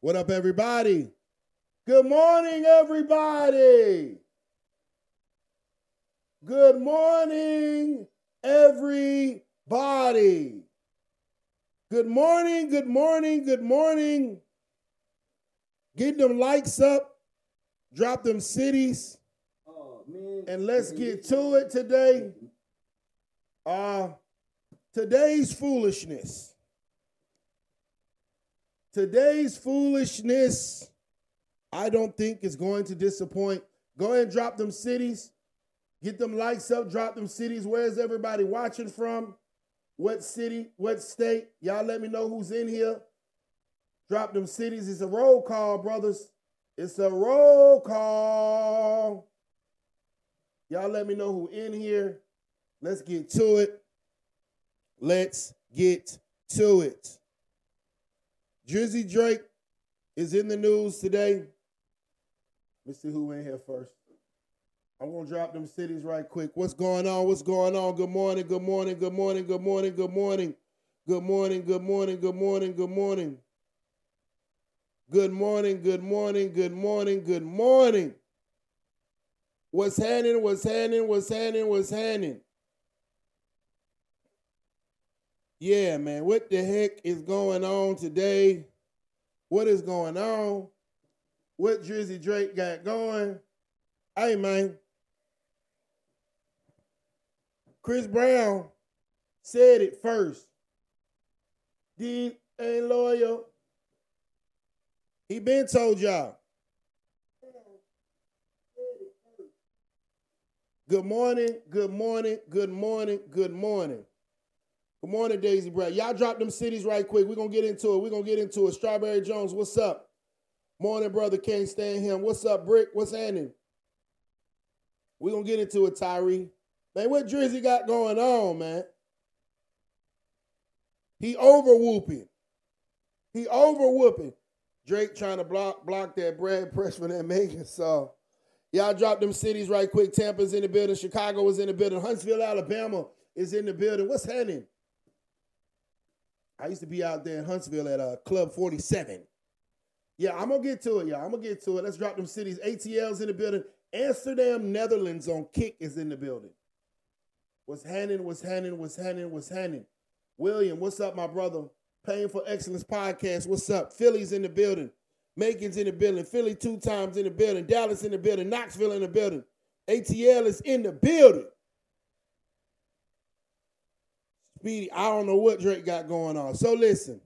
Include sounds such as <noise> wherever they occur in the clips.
What up, everybody? Good morning, everybody. Good morning, everybody. Good morning, good morning, good morning. Get them likes up, drop them cities, and let's get to it today. Uh, today's foolishness. Today's foolishness, I don't think is going to disappoint. Go ahead and drop them cities. Get them likes up, drop them cities. Where's everybody watching from? What city? What state? Y'all let me know who's in here. Drop them cities. It's a roll call, brothers. It's a roll call. Y'all let me know who in here. Let's get to it. Let's get to it. Drizzy Drake is in the news today. Let's see who in here first. I'm gonna drop them cities right quick. What's going on? What's going on? Good morning, good morning, good morning, good morning, good morning. Good morning, good morning, good morning, good morning. Good morning, good morning, good morning, good morning. What's happening? What's happening? What's happening? What's happening? Yeah, man. What the heck is going on today? What is going on? What Drizzy Drake got going? Hey, man. Chris Brown said it first. Dean ain't loyal. He been told y'all. Good morning, good morning, good morning, good morning. Good morning, Daisy Brad. Y'all drop them cities right quick. We're gonna get into it. We're gonna get into it. Strawberry Jones, what's up? Morning, brother. Can't stand him. What's up, Brick? What's happening? We're gonna get into it, Tyree. Man, what Drizzy got going on, man? He over whooping. He over whooping. Drake trying to block block that Brad press for that Megan. So y'all drop them cities right quick. Tampa's in the building. Chicago is in the building. Huntsville, Alabama is in the building. What's happening? I used to be out there in Huntsville at uh, Club 47. Yeah, I'm gonna get to it, y'all. I'm gonna get to it. Let's drop them cities. ATL's in the building. Amsterdam, Netherlands on kick is in the building. What's happening? What's happening? What's happening? What's happening? William, what's up, my brother? Paying for Excellence Podcast. What's up? Philly's in the building. Macon's in the building. Philly two times in the building. Dallas in the building. Knoxville in the building. ATL is in the building. Speedy, I don't know what Drake got going on. So listen,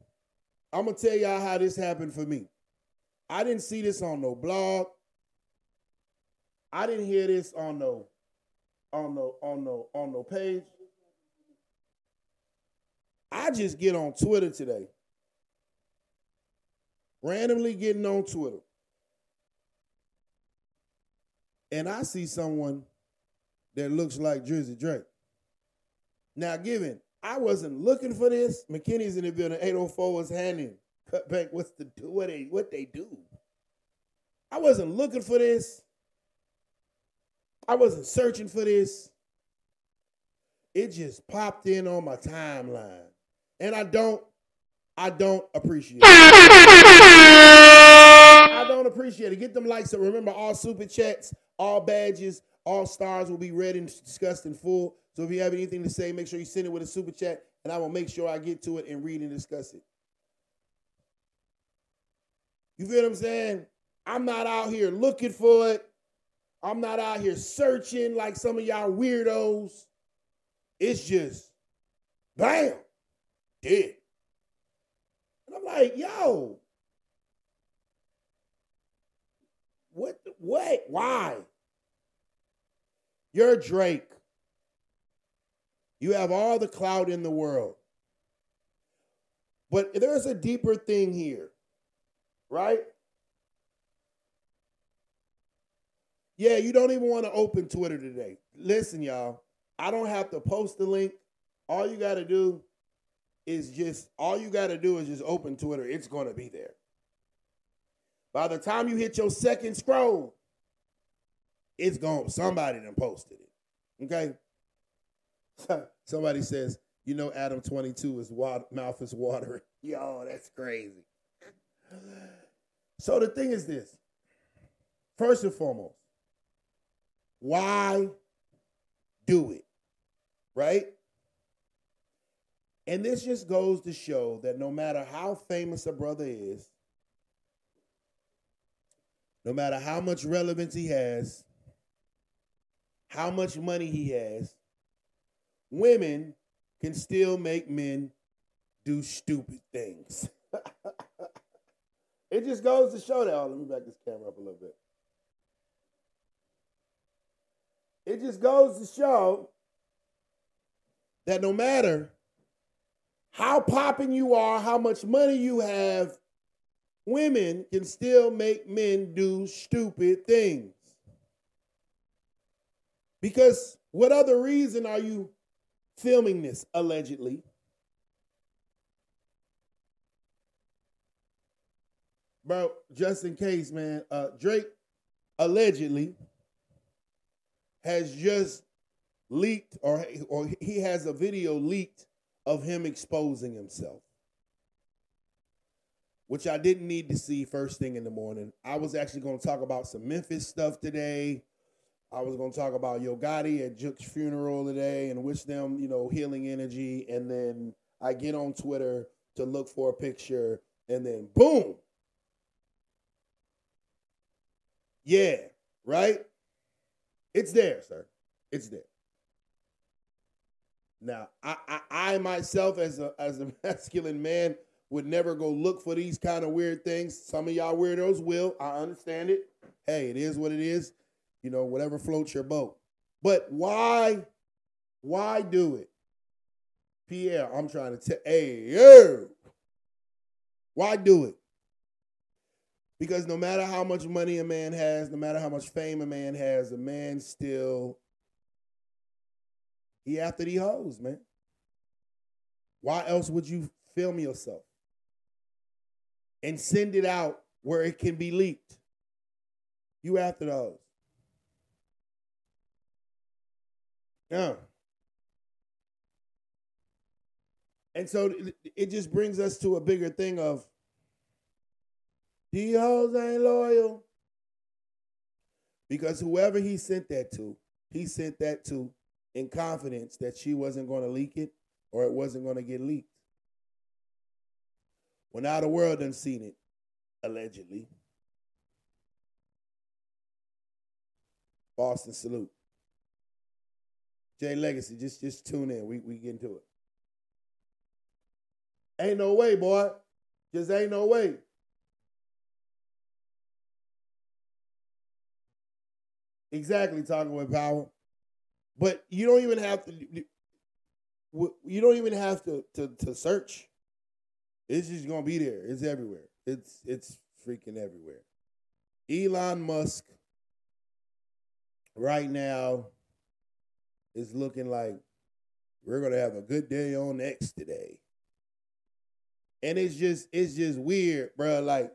I'm gonna tell y'all how this happened for me. I didn't see this on no blog. I didn't hear this on no, on no, on no, on no page. I just get on Twitter today. Randomly getting on Twitter. And I see someone that looks like Drizzy Drake. Now, given I wasn't looking for this, McKinney's in the building. 804 was handing cut back. What's the do? what they what they do? I wasn't looking for this. I wasn't searching for this. It just popped in on my timeline and I don't, I don't appreciate it. I don't appreciate it. Get them likes up. Remember, all super chats, all badges, all stars will be read and discussed in full. So if you have anything to say, make sure you send it with a super chat, and I will make sure I get to it and read and discuss it. You feel what I'm saying? I'm not out here looking for it. I'm not out here searching like some of y'all weirdos. It's just bam dead. And I'm like, yo, what, what, why? You're Drake. You have all the clout in the world. But there's a deeper thing here, right? Yeah, you don't even want to open Twitter today. Listen, y'all, I don't have to post the link. All you got to do is just all you got to do is just open Twitter. It's going to be there. By the time you hit your second scroll, it's going somebody done posted it. Okay? <laughs> Somebody says, You know, Adam 22 his mouth is watering. <laughs> Yo, that's crazy. So the thing is this. First and foremost, why do it? Right? And this just goes to show that no matter how famous a brother is, no matter how much relevance he has, how much money he has, women can still make men do stupid things. <laughs> it just goes to show that. Oh, let me back this camera up a little bit. It just goes to show that no matter how popping you are, how much money you have, women can still make men do stupid things. Because what other reason are you filming this allegedly? Bro, just in case, man, uh, Drake allegedly has just leaked or or he has a video leaked of him exposing himself which I didn't need to see first thing in the morning. I was actually going to talk about some Memphis stuff today. I was going to talk about Yo Gotti at Jook's funeral today and wish them, you know, healing energy. And then I get on Twitter to look for a picture, and then boom. Yeah, right? It's there, sir. It's there. Now, I, I, I myself, as a as a <laughs> masculine man, would never go look for these kind of weird things. Some of y'all weirdos will. I understand it. Hey, it is what it is. You know, whatever floats your boat. But why, why do it? Pierre, I'm trying to tell, hey, yo, why do it? Because no matter how much money a man has, no matter how much fame a man has, a man still, he after the hoes, man. Why else would you film yourself? and send it out where it can be leaked. You after those. Yeah. And so it just brings us to a bigger thing of these hoes ain't loyal. Because whoever he sent that to, he sent that to in confidence that she wasn't going to leak it or it wasn't going to get leaked. Well, now the world done seen it, allegedly. Boston salute. Jay Legacy, just just tune in. We we get into it. Ain't no way, boy. Just ain't no way. Exactly, talking with power. But you don't even have to. You don't even have to to, to search. It's just gonna be there. It's everywhere. It's it's freaking everywhere. Elon Musk right now is looking like we're gonna have a good day on X today. And it's just it's just weird, bro. Like,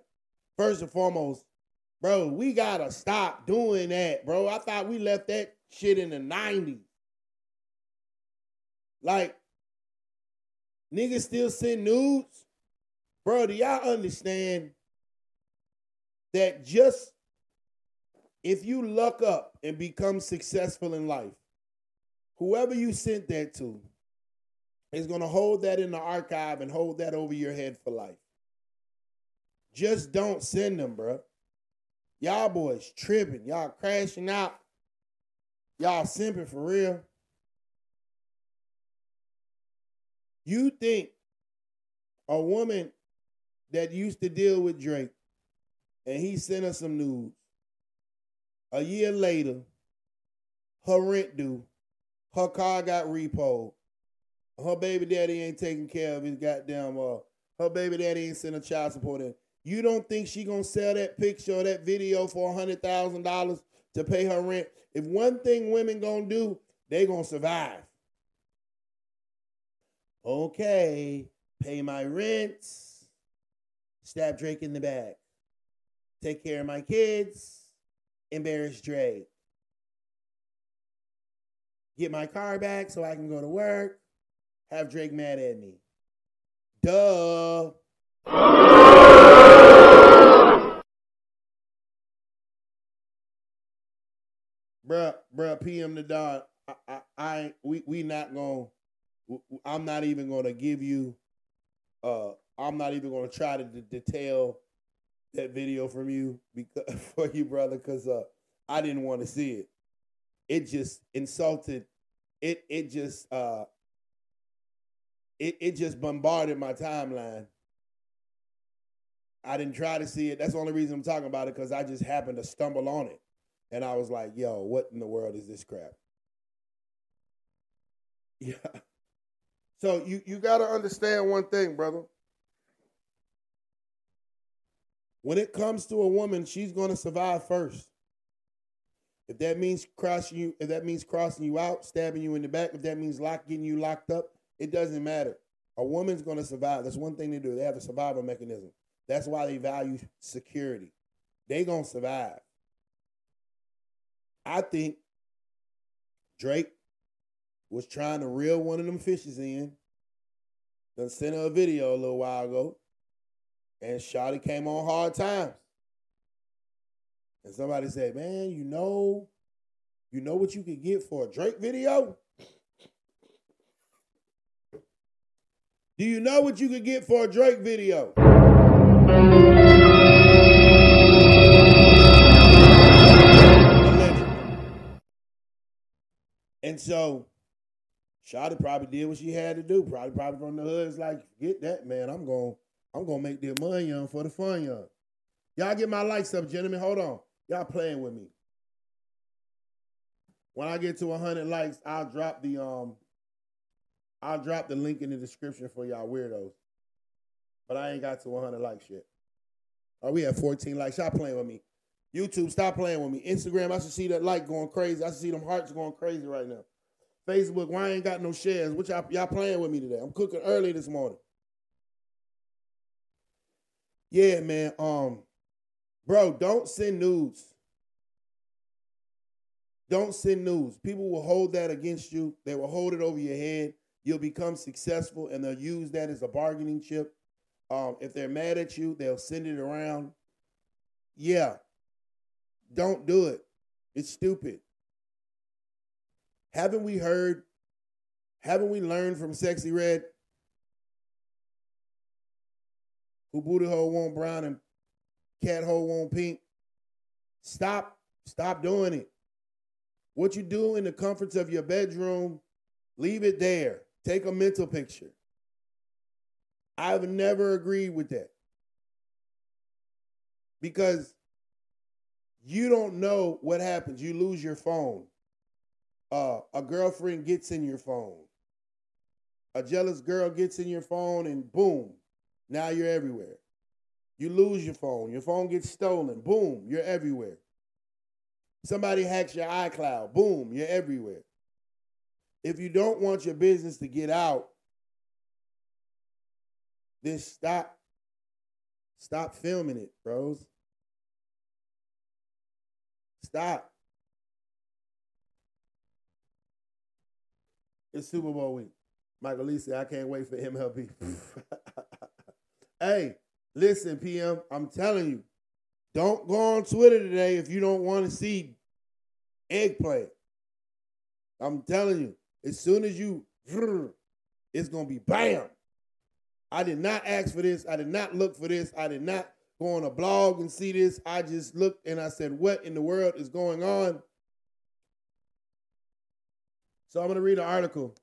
first and foremost, bro, we gotta stop doing that, bro. I thought we left that shit in the 90s. Like, niggas still send nudes. Bro, do y'all understand that just if you luck up and become successful in life, whoever you sent that to is going to hold that in the archive and hold that over your head for life. Just don't send them, bro. Y'all boys tripping. Y'all crashing out. Y'all simping for real. You think a woman that used to deal with Drake, and he sent us some news. A year later, her rent due, her car got repoed, her baby daddy ain't taking care of his goddamn uh, her baby daddy ain't sending child support in. You don't think she gonna sell that picture or that video for a hundred thousand dollars to pay her rent? If one thing women gonna do, they gonna survive. Okay, pay my rents stab Drake in the back, take care of my kids, embarrass Drake, get my car back so I can go to work, have Drake mad at me. Duh. bruh, bruh, PM the dog. I, I, I, we, we not gonna. I'm not even gonna give you. Uh, I'm not even gonna try to d- detail that video from you because <laughs> for you, brother, because uh, I didn't want to see it. It just insulted. It it just uh. It it just bombarded my timeline. I didn't try to see it. That's the only reason I'm talking about it because I just happened to stumble on it. And I was like, yo, what in the world is this crap? <laughs> Yeah. So you, you got to understand one thing, brother. When it comes to a woman, she's going to survive first. If that means crossing you, if that means crossing you out, stabbing you in the back, if that means lock, getting you locked up, it doesn't matter. A woman's going to survive. That's one thing they do. They have a survival mechanism. That's why they value security. They to survive. I think Drake was trying to reel one of them fishes in. Then sent her a video a little while ago. And Shotty came on hard times. And somebody said, man, you know, you know what you could get for a Drake video? Do you know what you could get for a Drake video? And so Shotty probably did what she had to do. Probably probably from the hood. It's like, get that, man. I'm going I'm gonna make the money young for the fun young. Y'all get my likes up, gentlemen. Hold on. Y'all playing with me. When I get to 100 likes, I'll drop the um I'll drop the link in the description for y'all weirdos. But I ain't got to 100 likes yet. Oh, we have 14 likes. Y'all playing with me. YouTube, stop playing with me. Instagram, I should see that like going crazy. I should see them hearts going crazy right now. Facebook, why I ain't got no shares? What y'all, y'all playing with me today? I'm cooking early this morning. Yeah, man. Um, bro, don't send nudes. Don't send news. People will hold that against you. They will hold it over your head. You'll become successful, and they'll use that as a bargaining chip. Um, if they're mad at you, they'll send it around. Yeah, don't do it. It's stupid. Haven't we heard? Haven't we learned from Sexyy Red? Who booty hole want brown and cat hole won't pink? Stop. Stop doing it. What you do in the comforts of your bedroom, leave it there. Take a mental picture. I've never agreed with that. Because you don't know what happens. You lose your phone. Uh, a girlfriend gets in your phone. A jealous girl gets in your phone, and boom, now you're everywhere. You lose your phone. Your phone gets stolen. Boom, you're everywhere. Somebody hacks your iCloud. Boom, you're everywhere. If you don't want your business to get out, then stop. Stop filming it, bros. Stop. It's Super Bowl week. Michael Lee I can't wait for MLB. <laughs> hey, listen, PM, I'm telling you, don't go on Twitter today if you don't want to see eggplant. I'm telling you, as soon as you, <laughs> it's to be bam. I did not ask for this. I did not look for this. I did not go on a blog and see this. I just looked and I said, What in the world is going on? So I'm to read an article.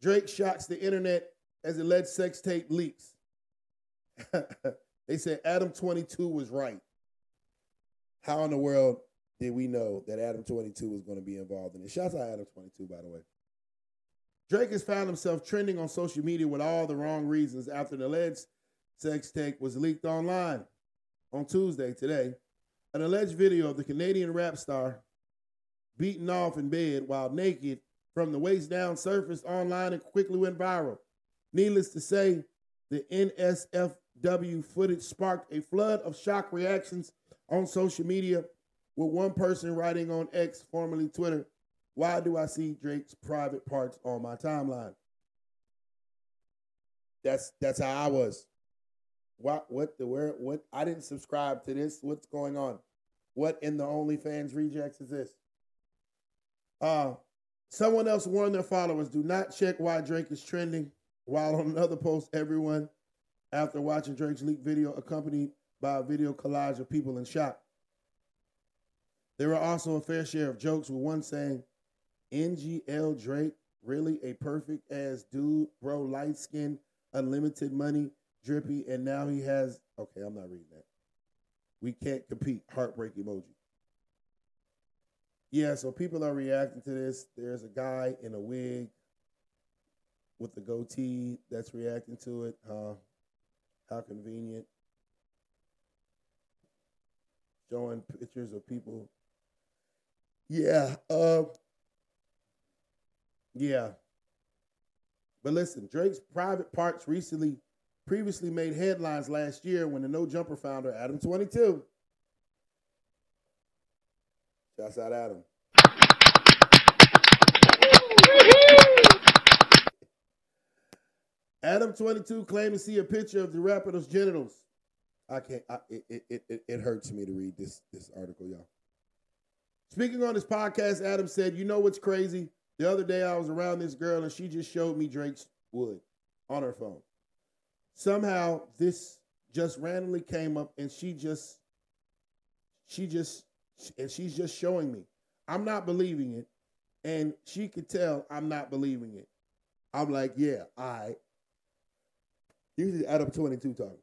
Drake shocks the internet as alleged sex tape leaks. <laughs> they said Adam 22 was right. How in the world did we know that Adam 22 was going to be involved in it? Shouts out Adam 22, by the way. Drake has found himself trending on social media with all the wrong reasons after the alleged sex tape was leaked online on Tuesday, today. An alleged video of the Canadian rap star beaten off in bed while naked from the waist down surfaced online and quickly went viral. Needless to say, the NSFW footage sparked a flood of shock reactions on social media, with one person writing on X, formerly Twitter, Why do I see Drake's private parts on my timeline? That's that's how I was. What what the where what I didn't subscribe to this. What's going on? What in the OnlyFans rejects is this? Uh someone else warned their followers, do not check why Drake is trending. While on another post, everyone after watching Drake's leaked video accompanied by a video collage of people in shock. There were also a fair share of jokes, with one saying, NGL Drake, really a perfect ass dude, bro, light skin, unlimited money, drippy, and now he has. Okay, I'm not reading that. We can't compete. Heartbreak emoji. Yeah, so people are reacting to this. There's a guy in a wig with the goatee that's reacting to it. Uh, how convenient. Showing pictures of people. Yeah. Uh, yeah. But listen, Drake's private parts recently previously made headlines last year when the No Jumper founder, Adam 22, shouts out Adam. Adam 22 claimed to see a picture of the rapper's genitals. I can't, I, it, it, it, it hurts me to read this, this article, y'all. Speaking on his podcast, Adam said, You know what's crazy? The other day I was around this girl and she just showed me Drake's wood on her phone. Somehow this just randomly came up and she just, she just, and she's just showing me. I'm not believing it. And she could tell I'm not believing it. I'm like, yeah, I. Usually Adam 22 talking.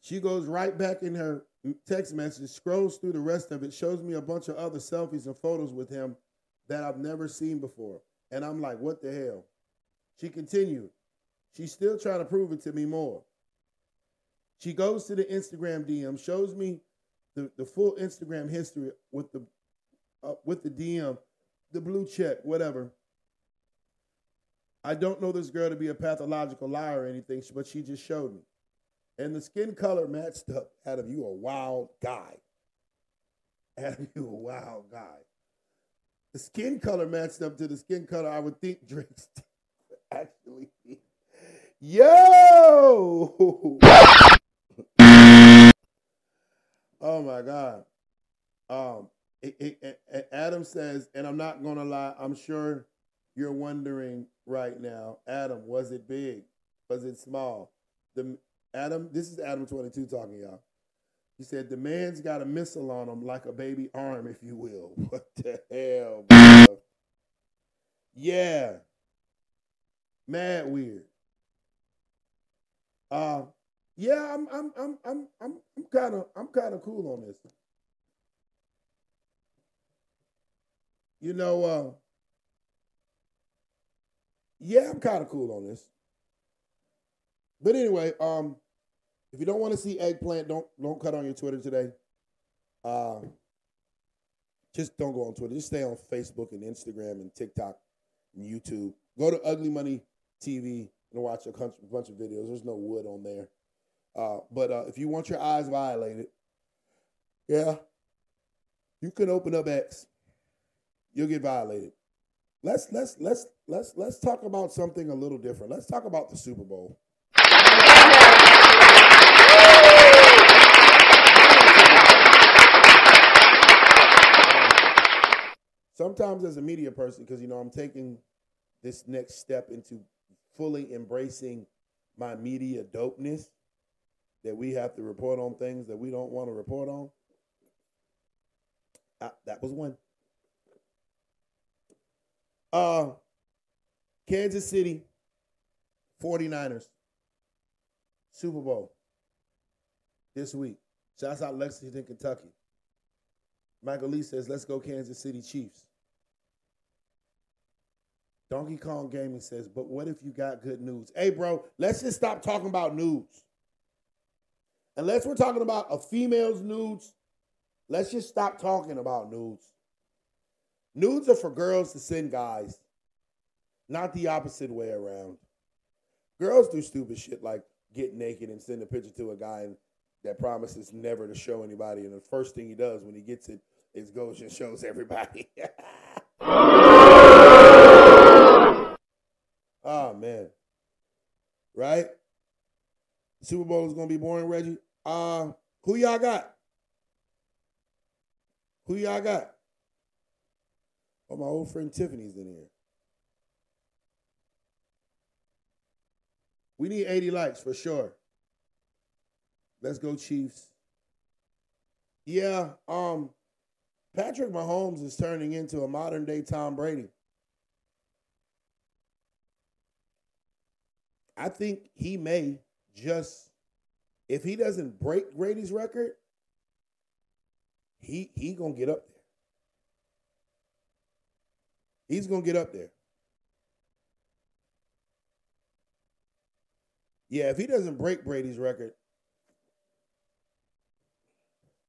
She goes right back in her text message, scrolls through the rest of it, shows me a bunch of other selfies and photos with him that I've never seen before. And I'm like, what the hell? She continued. She's still trying to prove it to me more. She goes to the Instagram DM, shows me the, the full Instagram history with the uh, with the DM, the blue check, whatever. I don't know this girl to be a pathological liar or anything, but she just showed me. And the skin color matched up. Adam, you a wild guy. Adam, you a wild guy. The skin color matched up to the skin color I would think Drake's <laughs> actually. Yo! oh my God. Um, it, it, it, Adam says, and I'm not gonna lie, I'm sure you're wondering right now, Adam, was it big? Was it small? The Adam, this is Adam 22 talking, y'all. He said, the man's got a missile on him like a baby arm, if you will. <laughs> What the hell, bro? Yeah. Mad weird. Uh yeah, I'm I'm I'm I'm I'm I'm kind of I'm kind of cool on this. You know, uh yeah, I'm kind of cool on this. But anyway, um, if you don't want to see eggplant, don't don't cut on your Twitter today. Uh, just don't go on Twitter. Just stay on Facebook and Instagram and TikTok and YouTube. Go to Ugly Money TV and watch a bunch of videos. There's no wood on there. Uh, but uh, if you want your eyes violated, yeah, you can open up X. You'll get violated. Let's let's let's let's let's talk about something a little different. Let's talk about the Super Bowl. Sometimes as a media person, because you know I'm taking this next step into fully embracing my media dopeness, that we have to report on things that we don't want to report on. I, that was one. Uh, Kansas City 49ers Super Bowl this week. Shouts out Lexington, Kentucky. Michael Lee says, let's go Kansas City Chiefs. Donkey Kong Gaming says, but what if you got good news? Hey, bro, let's just stop talking about news. Unless we're talking about a female's nudes, let's just stop talking about nudes. Nudes are for girls to send guys, not the opposite way around. Girls do stupid shit like get naked and send a picture to a guy and that promises never to show anybody. And the first thing he does when he gets it is goes and shows everybody. oh <laughs> man. right? Super Bowl is gonna be boring, Reggie. Uh, who y'all got? Who y'all got? Oh, my old friend Tiffany's in here. We need 80 likes for sure. Let's go, Chiefs. Yeah, um, Patrick Mahomes is turning into a modern day Tom Brady. I think he may just if he doesn't break Brady's record, he he gonna get up there. He's gonna get up there. Yeah, if he doesn't break Brady's record,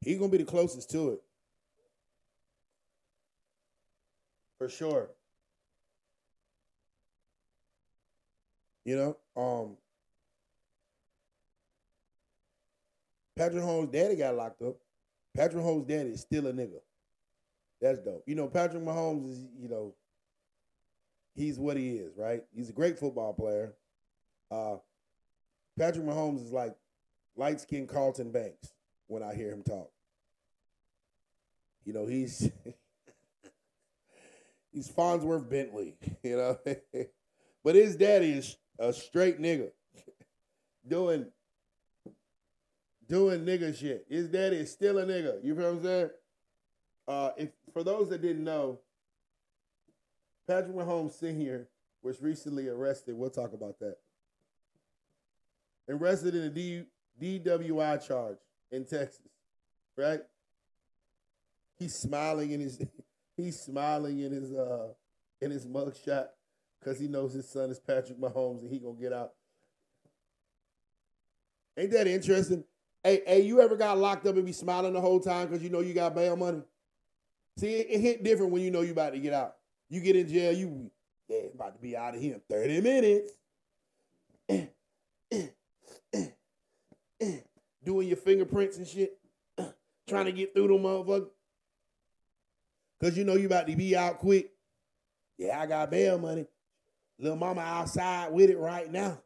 he's gonna be the closest to it. For sure. You know, um Patrick Holmes' daddy got locked up. Patrick Holmes' daddy is still a nigga. That's dope. You know, Patrick Mahomes is, you know, he's what he is, right? He's a great football player. Uh, Patrick Mahomes is like light skinned Carlton Banks when I hear him talk. You know, he's <laughs> he's Fonzworth Bentley, <laughs> you know. <laughs> but his daddy is a straight nigga doing doing nigga shit. His daddy is still a nigga. You feel what I'm saying? Uh, if for those that didn't know, Patrick Mahomes Sr. was recently arrested. We'll talk about that. Arrested in a DWI charge in Texas, right? He's smiling in his <laughs> he's smiling in his uh in his mugshot because he knows his son is Patrick Mahomes and he gonna get out. Ain't that interesting? Hey, hey, you ever got locked up and be smiling the whole time because you know you got bail money? See, it, it, hit different when you know you about to get out. You get in jail, you yeah, about to be out of here in 30 minutes. Doing your fingerprints and shit. Trying to get through them motherfuckers. Cause you know you about to be out quick. Yeah, I got bail money. Little mama outside with it right now.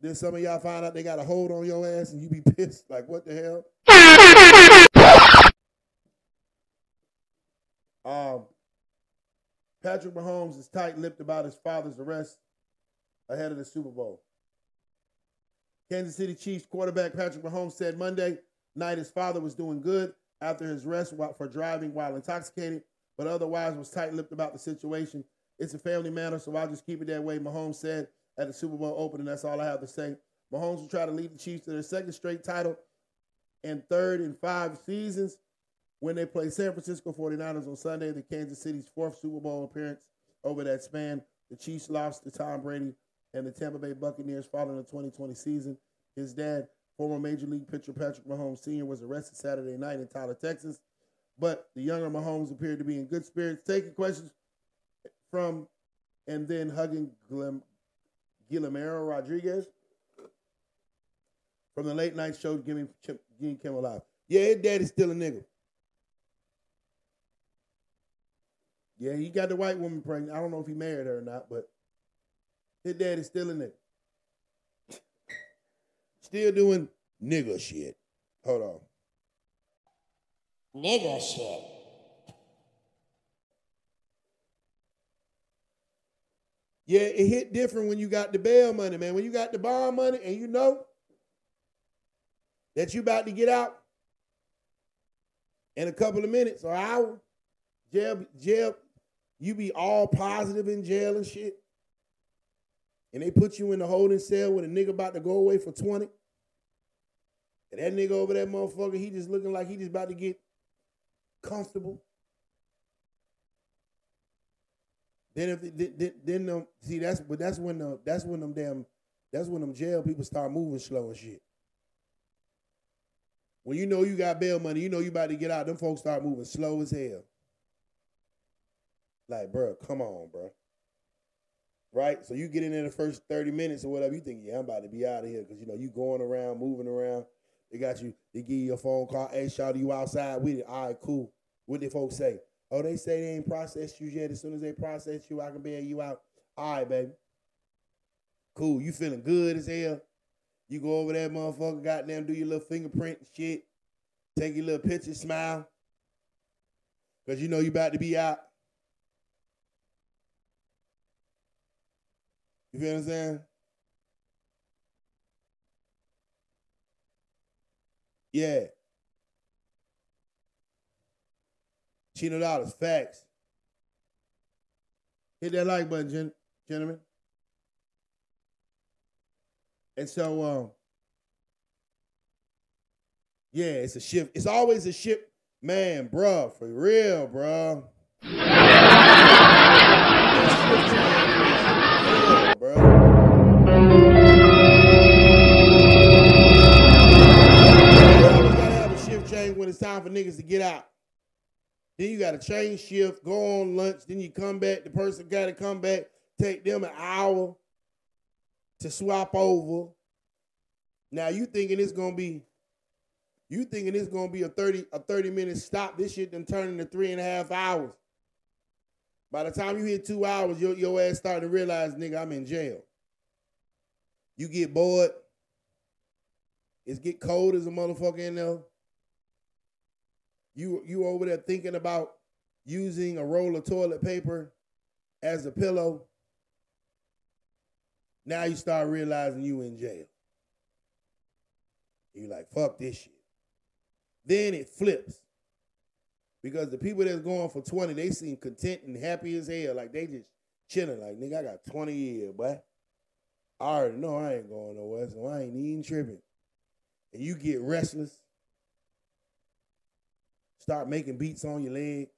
Then some of y'all find out they got a hold on your ass and you be <laughs> pissed. Like, what the hell? Um, Patrick Mahomes is tight lipped about his father's arrest ahead of the Super Bowl. Kansas City Chiefs quarterback Patrick Mahomes said Monday night his father was doing good after his arrest for driving while intoxicated, but otherwise was tight lipped about the situation. It's a family matter, so I'll just keep it that way, Mahomes said at the Super Bowl opening. That's all I have to say. Mahomes will try to lead the Chiefs to their second straight title and third in five seasons when they play San Francisco 49ers on Sunday, the Kansas City's fourth Super Bowl appearance over that span. The Chiefs lost to Tom Brady and the Tampa Bay Buccaneers following the 2020 season. His dad, former Major League pitcher Patrick Mahomes Sr., was arrested Saturday night in Tyler, Texas. But the younger Mahomes appeared to be in good spirits, taking questions from and then hugging Glem, Guillermo Rodriguez from the late night show Jimmy, Jimmy Kimmel Live. Yeah, his daddy's still a nigga. Yeah, he got the white woman pregnant. I don't know if he married her or not, but his daddy's still in nigga. <laughs> Still doing nigga shit. Hold on. Nigga shit. Yeah, it hit different when you got the bail money, man. When you got the bond money and you know that you about to get out in a couple of minutes or hour, jail, jail, you be all positive in jail and shit. And they put you in the holding cell with a nigga about to go away for 20. And that nigga over that motherfucker, he just looking like he just about to get comfortable. Then if then, then them, see that's but that's when the that's when them damn that's when them jail people start moving slow and shit. When you know you got bail money, you know you about to get out. Them folks start moving slow as hell. Like, bro, come on, bro. Right? So you get in there the first 30 minutes or whatever, you think, yeah, I'm about to be out of here. Cause you know, you going around, moving around. They got you, they give you a phone call, hey, shout you outside with it. All right, cool. What did folks say? Oh, they say they ain't processed you yet. As soon as they process you, I can bail you out. All right, baby. Cool. You feeling good as hell. You go over there, motherfucker, goddamn, do your little fingerprint shit. Take your little picture, smile. Cause you know you about to be out. You feel what I'm saying? Yeah. Chino dollars, facts. Hit that like button, gen- gentlemen. And so, um, yeah, it's a shift. It's always a shift, man, bruh, for real, bruh. <laughs> when it's time for niggas to get out. Then you gotta change shift, go on lunch, then you come back. The person gotta come back, take them an hour to swap over. Now you thinking it's gonna be, you thinking it's gonna be a 30, a 30 minute stop. This shit done turn into three and a half hours. By the time you hit two hours, your, your ass start to realize, nigga, I'm in jail. You get bored. It's get cold as a motherfucker in there. You you over there thinking about using a roll of toilet paper as a pillow. Now you start realizing you in jail. You like, fuck this shit. Then it flips. Because the people that's going for 20, they seem content and happy as hell. Like they just chilling. Like, nigga, I got 20 years, boy. I already know I ain't going nowhere, so I ain't even tripping. And you get restless. Start making beats on your leg.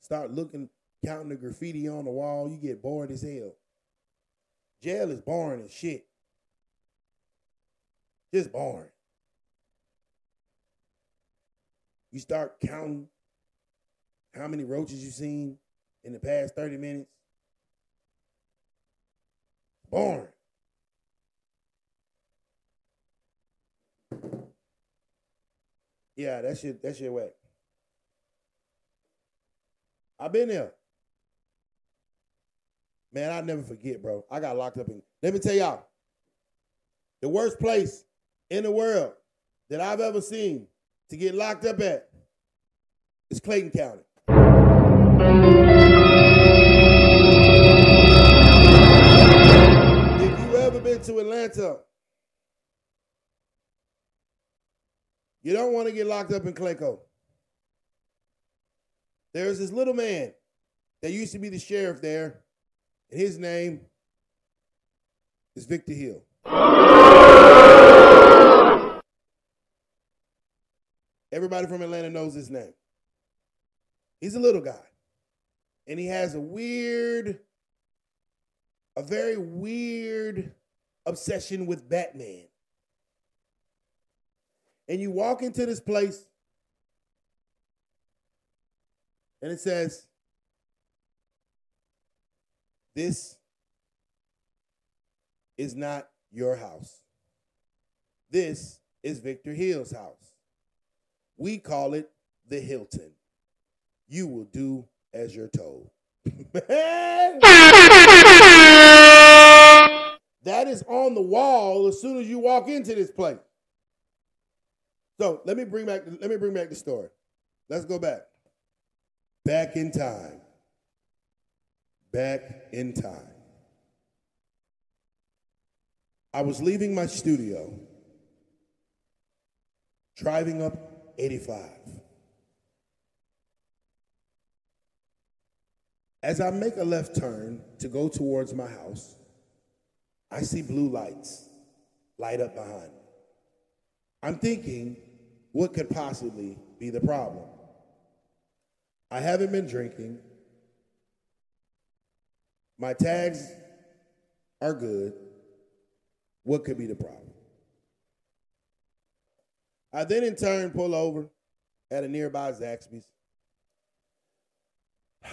Start looking, counting the graffiti on the wall. You get bored as hell. Jail is boring as shit. Just boring. You start counting how many roaches you've seen in the past 30 minutes. Boring. Yeah, that shit, that shit whack. I've been there. Man, I'll never forget, bro. I got locked up in. Let me tell y'all, the worst place in the world that I've ever seen to get locked up at is Clayton County. If you ever been to Atlanta, you don't want to get locked up in Clayco. There's this little man that used to be the sheriff there, and his name is Victor Hill. Everybody from Atlanta knows his name. He's a little guy. And he has a weird, a very weird obsession with Batman. And you walk into this place, and it says, This is not your house. This is Victor Hill's house. We call it the Hilton. You will do as you're told. <laughs> that is on the wall as soon as you walk into this place. So let me bring back let me bring back the story. Let's go back. Back in time. Back in time. I was leaving my studio, driving up 85. As I make a left turn to go towards my house, I see blue lights light up behind me. I'm thinking, what could possibly be the problem? I haven't been drinking. My tags are good. What could be the problem? I then in turn pull over at a nearby Zaxby's. <sighs>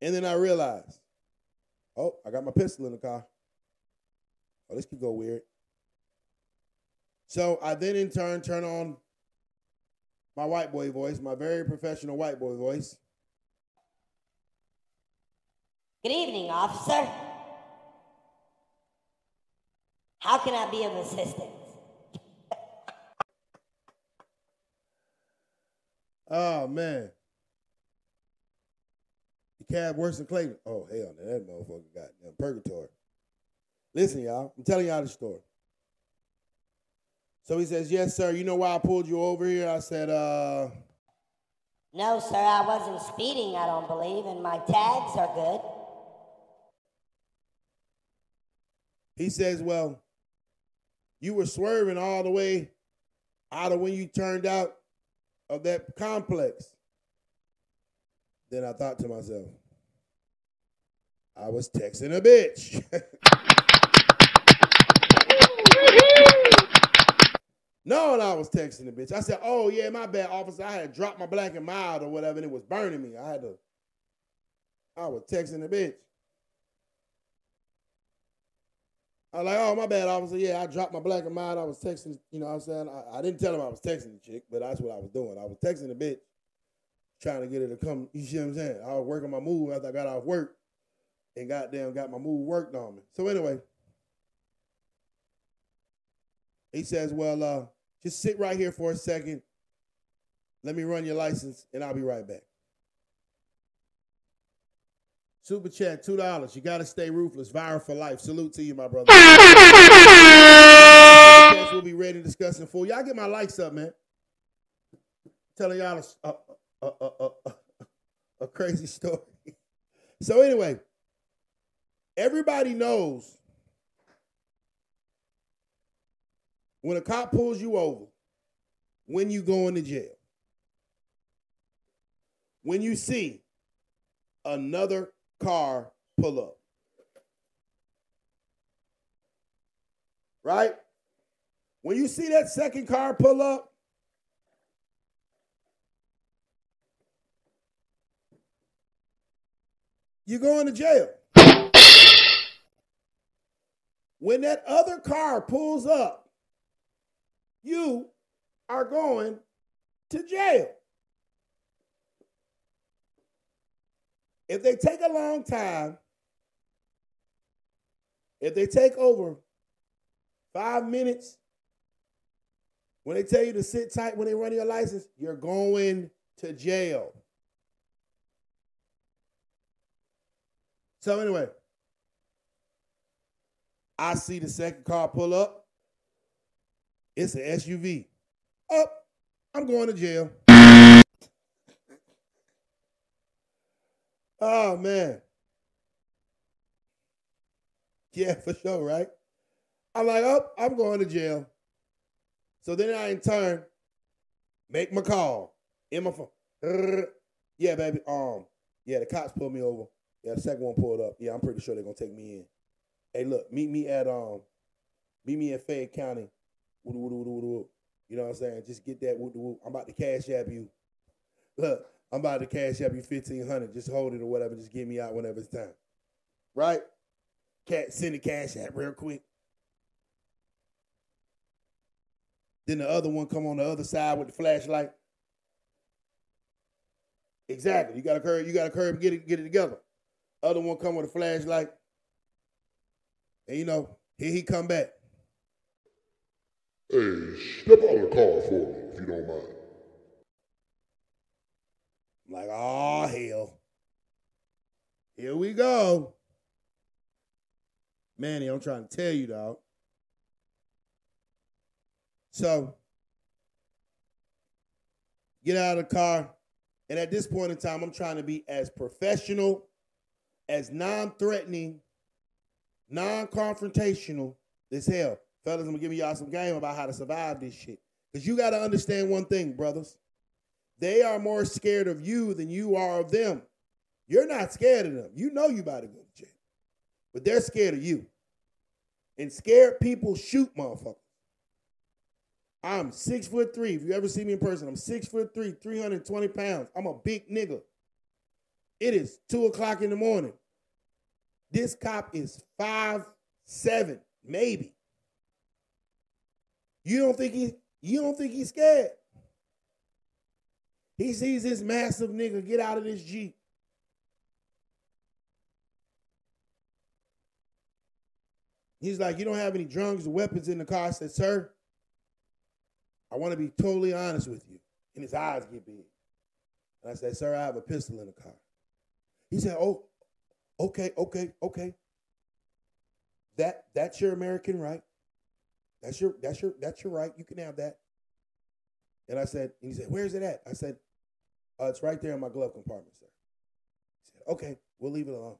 and then I realize, oh, I got my pistol in the car. Oh, this could go weird. So I then in turn turn on my white boy voice, my very professional white boy voice. Good evening, officer. How can I be of assistance? Oh man. The Cobb worse than Clayton. Oh hell, that motherfucker got damn purgatory. Listen, y'all, I'm telling y'all the story. So he says, Yes, sir. You know why I pulled you over here? I said, uh No, sir, I wasn't speeding, I don't believe, and my tags are good. He says, Well, you were swerving all the way out of when you turned out of that complex. Then I thought to myself, I was texting a bitch. <laughs> no, and I was texting the bitch. I said, Oh, yeah, my bad, officer. I had dropped my black and mild or whatever, and it was burning me. I had to, I was texting the bitch. I was like, oh, my bad, officer. Yeah, I dropped my black and mild. I was texting, you know what I'm saying? I, I, didn't tell him I was texting the chick, but that's what I was doing. I was texting the bitch, trying to get her to come. You see what I'm saying? I was working my move after I got off work and goddamn got my move worked on me. So anyway, he says, well, uh, just sit right here for a second. Let me run your license and I'll be right back. Super chat, two dollars. You gotta stay ruthless. Viral for life. Salute to you, my brother. we'll be ready discussing for y'all. Get my likes up, man. Telling y'all a, a, a, a crazy <laughs> story. So anyway, everybody knows when a cop pulls you over, when you go into jail, when you see another car pull up. Right? When you see that second car pull up, you're going to jail. When that other car pulls up, you are going to jail. If they take a long time, if they take over five minutes, when they tell you to sit tight when they run your license, you're going to jail. So, anyway, I see the second car pull up. It's an SUV. Up, I'm going to jail. Oh man. Yeah, for sure, right? I'm like, oh, I'm going to jail. So then I in turn make my call in my phone. Yeah, baby. Um, yeah, the cops pulled me over. Yeah, the second one pulled up. Yeah, I'm pretty sure they're gonna take me in. Hey, look, meet me at um, meet me at Fayette County. You know what I'm saying? Just get that. I'm about to cash app you. Look, <laughs> I'm about to cash up you fifteen hundred. Just hold it or whatever. Just get me out whenever it's time. Right? Cat send the cash app real quick. Then the other one come on the other side with the flashlight. Exactly. You got to curb. You got to curb. Get it. Get it together. Other one come with a flashlight. And you know, here he come back. Hey, step out of the car for me, if you don't mind. I'm like, oh hell. Here we go. Manny, I'm trying to tell you, dog. So get out of the car. And at this point in time, I'm trying to be as professional, as non-threatening, non-confrontational as hell. Fellas, I'm gonna give y'all some game about how to survive this shit. Because you gotta understand one thing, brothers. They are more scared of you than you are of them. You're not scared of them. You know you about to go to jail. But they're scared of you. And scared people shoot motherfuckers. I'm six foot three. If you ever see me in person, I'm six foot three, 320 pounds. I'm a big nigga. It is two o'clock in the morning. This cop is five seven, maybe. You don't think he you don't think he's scared? He sees this massive nigga get out of this Jeep. He's like, You don't have any drugs or weapons in the car. I said, Sir, I want to be totally honest with you. And his eyes get big. And I said, Sir, I have a pistol in the car. He said, Oh, okay, okay, okay. That that's your American right. That's your that's your that's your right. You can have that. And I said, and he said, Where's it at? I said, uh, it's right there in my glove compartment, sir. He said, Okay, we'll leave it alone.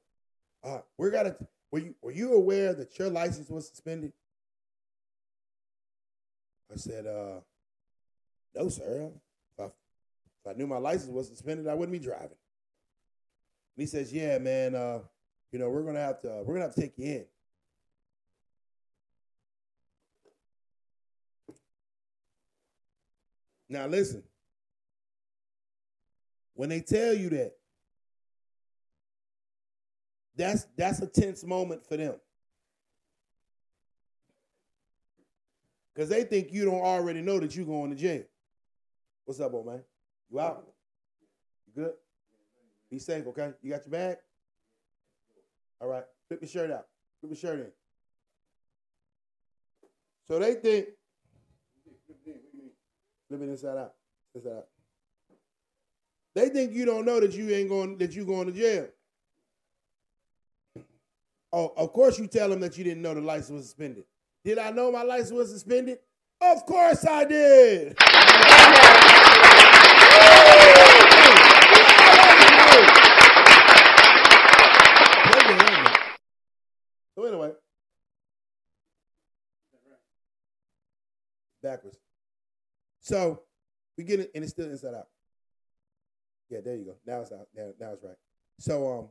Uh, we're gonna were you were you aware that your license was suspended? I said, uh, no, sir. If I, if I knew my license was suspended, I wouldn't be driving. And he says, Yeah, man, uh, you know, we're gonna have to we're gonna have to take you in. Now listen. When they tell you that, that's that's a tense moment for them. Cause they think you don't already know that you're going to jail. What's up, old man? You out? You good? Be safe, okay? You got your bag? All right. Flip your shirt out. Flip your shirt in. So they think It inside out. Inside out. They think you don't know that you ain't going that you going to jail. Oh, of course you tell them that you didn't know the license was suspended. Did I know my license was suspended? Of course I did. so anyway, backwards. So we get it, and it's still inside out. Yeah, there you go. Now it's out. Now, now it's right. So um.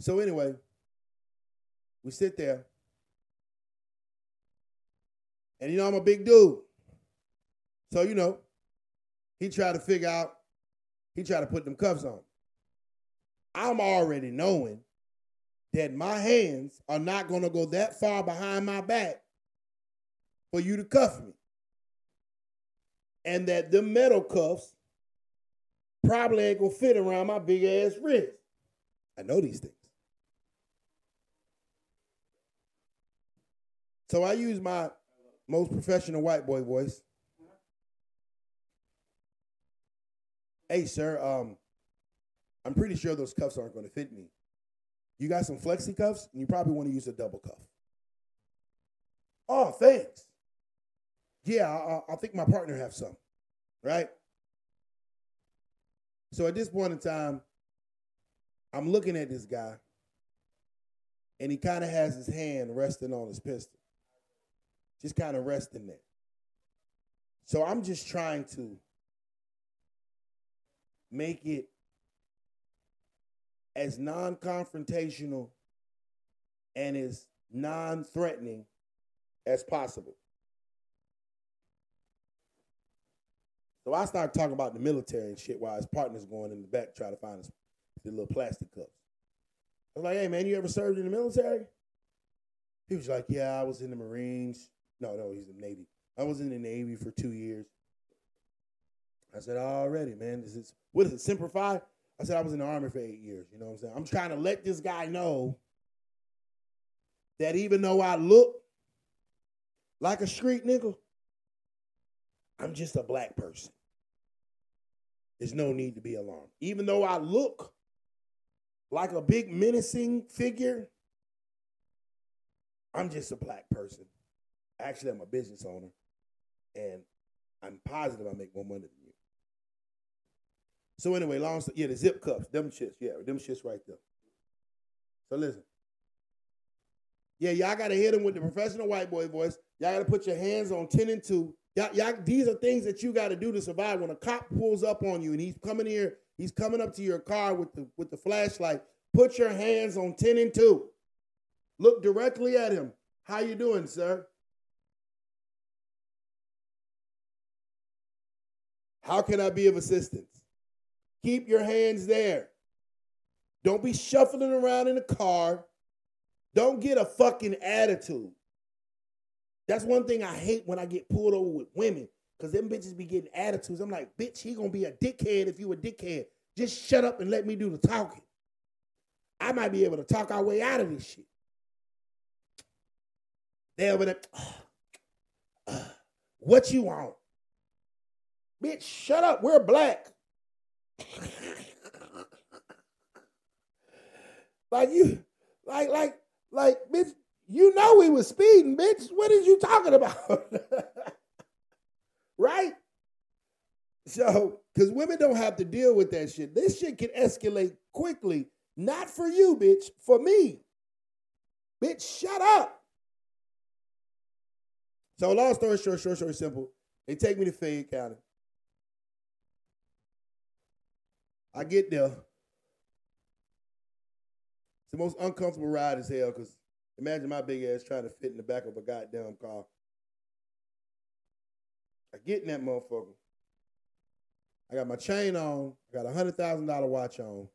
So anyway, we sit there, and you know I'm a big dude. So you know, he tried to figure out. He tried to put them cuffs on. I'm already knowing that my hands are not to go that far behind my back for you to cuff me and that the metal cuffs probably ain't gonna fit around my big ass wrist. I know these things. So I use my most professional white boy voice. Hey, sir, um, I'm pretty sure those cuffs aren't going to fit me. You got some flexi cuffs, and you probably want to use a double cuff. Oh, thanks yeah, I, I think my partner have some, right? So at this point in time, I'm looking at this guy, and he kind of has his hand resting on his pistol, just kind of resting there. So I'm just trying to make it as non confrontational and as non threatening as possible. So I started talking about the military and shit while his partner's going in the back trying to find his, the little plastic cups. I was like, hey man, you ever served in the military? He was like, yeah, I was in the Marines. No, no, he's in the Navy. I was in the Navy for two years. I said, already, man, this is what is it, Semper Fi? I said I was in the army for eight years. You know what I'm saying? I'm trying to let this guy know that even though I look like a street nigga, I'm just a black person. There's no need to be alarmed. Even though I look like a big menacing figure, I'm just a black person. Actually, I'm a business owner, and I'm positive I make more money than you. So anyway, long story, yeah, the zip cuffs, them shits, yeah, them shits right there. So listen. Yeah, y'all gotta hit them with the professional white boy voice. Y'all gotta put your hands on 10 and 2 Y'all, y'all, these are things that you got to do to survive. When a cop pulls up on you and he's coming here, he's coming up to your car with the with the flashlight. Put your hands on 10 and 2. Look directly at him. How you doing, sir? How can I be of assistance? Keep your hands there. Don't be shuffling around in the car. Don't get a fucking attitude. That's one thing I hate when I get pulled over with women. Cause them bitches be getting attitudes. I'm like, bitch, he gonna be a dickhead if you a dickhead. Just shut up and let me do the talking. I might be able to talk our way out of this shit. They over there, what you want? Bitch, shut up. We're black. <laughs> like you, like, like, like, bitch, you know we was speeding, bitch. What is you talking about? <laughs> right? So, because women don't have to deal with that shit. This shit can escalate quickly. Not for you, bitch. For me. Bitch, shut up. So, long story short, short, short, simple. They take me to Fayette County. I get there. It's the most uncomfortable ride as hell because imagine my big ass trying to fit in the back of a goddamn car. I get in that motherfucker. I got my chain on. I got a hundred thousand dollar watch on.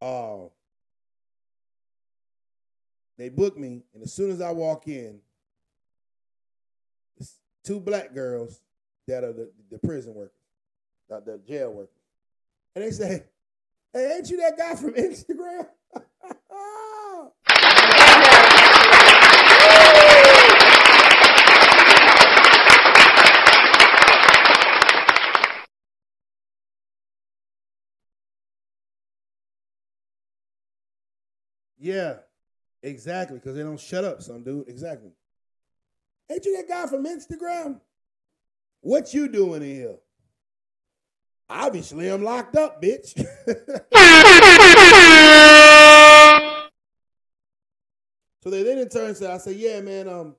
Oh. Uh, they book me, and as soon as I walk in, it's two black girls that are the, the prison workers, not the jail workers. And they say, Hey, ain't you that guy from Instagram? <laughs> Yeah, exactly. Because they don't shut up, some dude. Exactly. Ain't you that guy from Instagram? What you doing in here? Obviously, I'm locked up, bitch. <laughs> so they then in turn said, I said, yeah, man, um,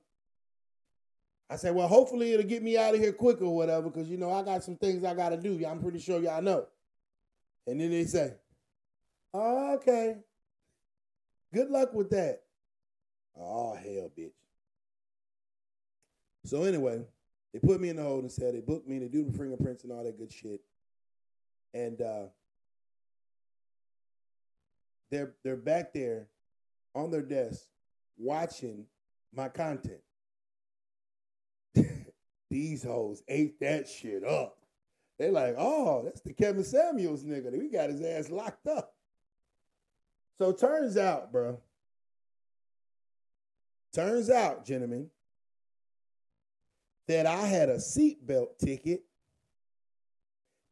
I said, well, hopefully it'll get me out of here quicker or whatever, because you know I got some things I gotta do. I'm pretty sure y'all know. And then they say, oh, okay. Good luck with that. Oh, hell, bitch. So anyway, they put me in the holding cell. They booked me. They do the fingerprints and all that good shit. And uh, they're they're back there on their desk watching my content. <laughs> These hoes ate that shit up. They like, oh, that's the Kevin Samuels nigga. We got his ass locked up. So turns out, bro. Turns out, gentlemen, that I had a seatbelt ticket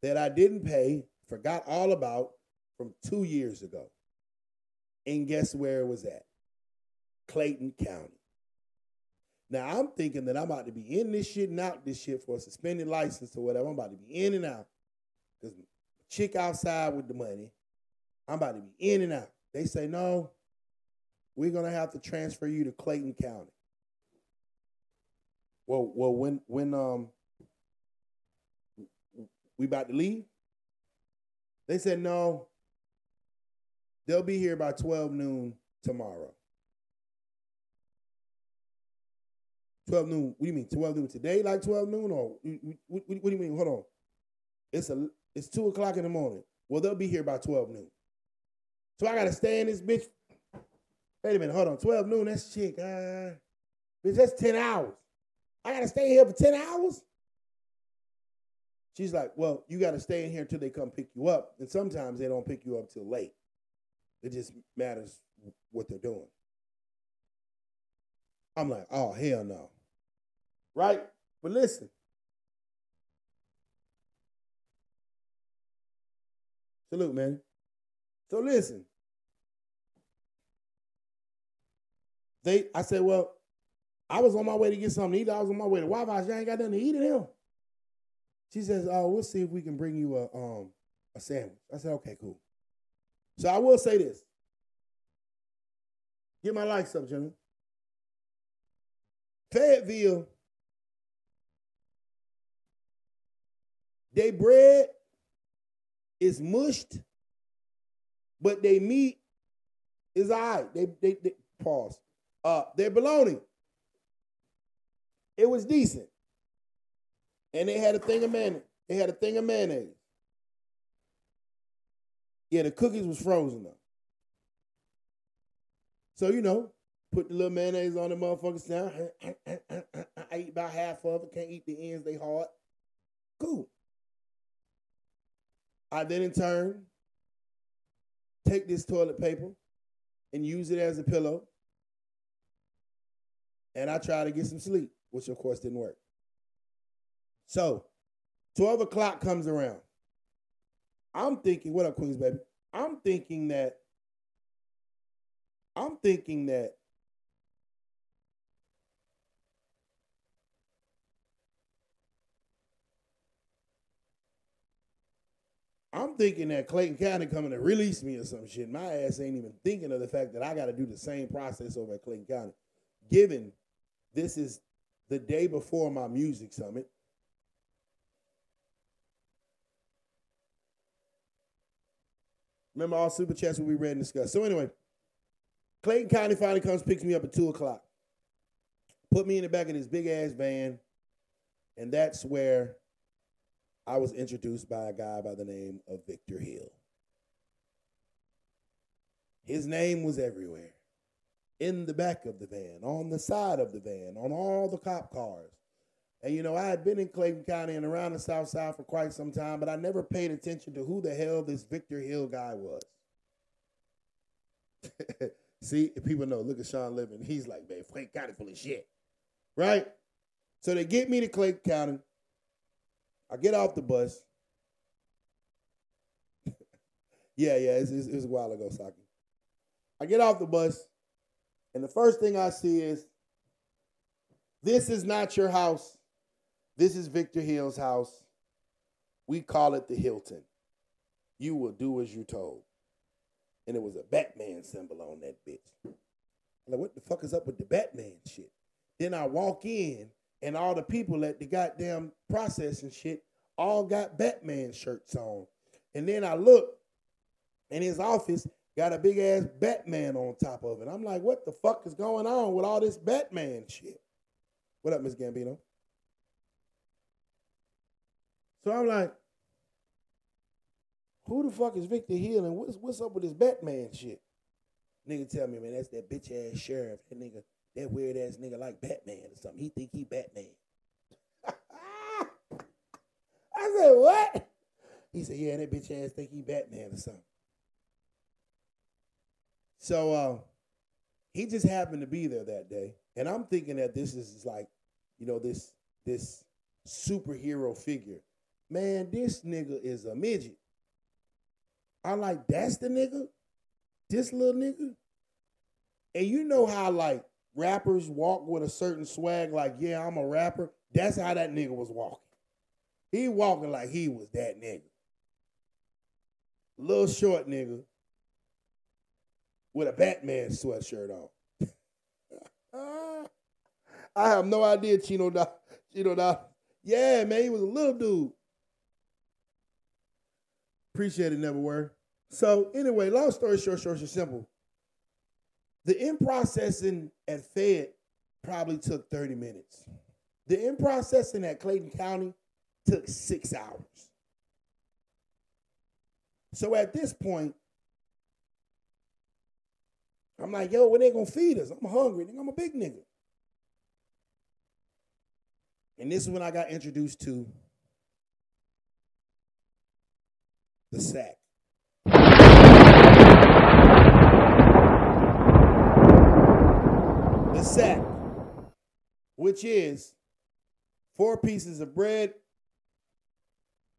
that I didn't pay, forgot all about from two years ago. And guess where it was at? Clayton County. Now I'm thinking that I'm about to be in this shit and out this shit for a suspended license or whatever. I'm about to be in and out. Because chick outside with the money. I'm about to be in and out. They say, no, we're gonna have to transfer you to Clayton County. Well, well, when when um we about to leave, they said no. They'll be here by 12 noon tomorrow. 12 noon. What do you mean? 12 noon today? Like 12 noon? Or what, what, what do you mean? Hold on. It's a it's two o'clock in the morning. Well, they'll be here by 12 noon. So I gotta stay in this bitch. Wait a minute, hold on. 12 noon, that's shit. Uh, bitch, that's 10 hours. I gotta stay here for 10 hours? She's like, well, you gotta stay in here until they come pick you up. And sometimes they don't pick you up till late. It just matters what they're doing. I'm like, oh hell no. Right? But listen. Salute, man. So listen. They, I said, well, I was on my way to get something to eat. I was on my way to Wi-Fi. She ain't got nothing to eat in him. She says, oh, we'll see if we can bring you a um a sandwich. I said, okay, cool. So I will say this. Get my likes up, gentlemen. Fayetteville, they bread is mushed, but they meat is all right. They, they, they pause. Uh, their bologna, it was decent. And they had a thing of mayonnaise. They had a thing of mayonnaise. Yeah, the cookies was frozen though. So you know, Put the little mayonnaise on the motherfuckers now. <laughs> I eat about half of it. Can't eat the ends, they hard. Cool. I then in turn take this toilet paper and use it as a pillow. And I try to get some sleep, which of course didn't work. So 12 o'clock comes around. I'm thinking, what up, Queens, baby? I'm thinking that, I'm thinking that I'm thinking that Clayton County coming to release me or some shit. My ass ain't even thinking of the fact that I got to do the same process over at Clayton County. Given this is the day before my music summit, Remember, all super chats we read and discussed. So anyway, Clayton County finally comes, picks me up at two o'clock, put me in the back of this big ass van, and that's where I was introduced by a guy by the name of Victor Hill. His name was everywhere. In the back of the van, on the side of the van, on all the cop cars. And you know, I had been in Clayton County and around the South Side for quite some time, but I never paid attention to who the hell this Victor Hill guy was. <laughs> See, people know. Look at Sean Living. He's like, man, Clayton County full of shit. Right? So they get me to Clayton County. I get off the bus. <laughs> yeah, yeah, it's, it's, it was a while ago, Saki. I get off the bus, and the first thing I see is, this is not your house. This is Victor Hill's house. We call it the Hilton. You will do as you're told. And it was a Batman symbol on that bitch. I'm like, what the fuck is up with the Batman shit? Then I walk in, and all the people at the goddamn processing shit all got Batman shirts on. And then I look, in his office got a big ass Batman on top of it. I'm like, what the fuck is going on with all this Batman shit? What up, Miss Gambino? So I'm like, who the fuck is Victor Hill and what's what's up with this Batman shit? Nigga tell me, man, that's that bitch ass sheriff. That nigga, that weird ass nigga like Batman or something. He think he Batman. <laughs> I said, what? He said, yeah, that bitch ass think he Batman or something. So uh, he just happened to be there that day. And I'm thinking that this is like, you know, this this superhero figure man, this nigga is a midget. I'm like, that's the nigga? This little nigga? And you know how like rappers walk with a certain swag, like, yeah, I'm a rapper. That's how that nigga was walking. He walking like he was that nigga. Little short nigga with a Batman sweatshirt on. <laughs> I have no idea Chino Dog. Chino Dog. Yeah, man, he was a little dude. Appreciate it, never were. So anyway, long story short, short and simple. The in processing at Fed probably took 30 minutes. The in processing at Clayton County took six hours. So at this point, I'm like, yo, when they gonna feed us? I'm hungry. Nigga, I'm a big nigga. And this is when I got introduced to the sack. The sack, which is four pieces of bread,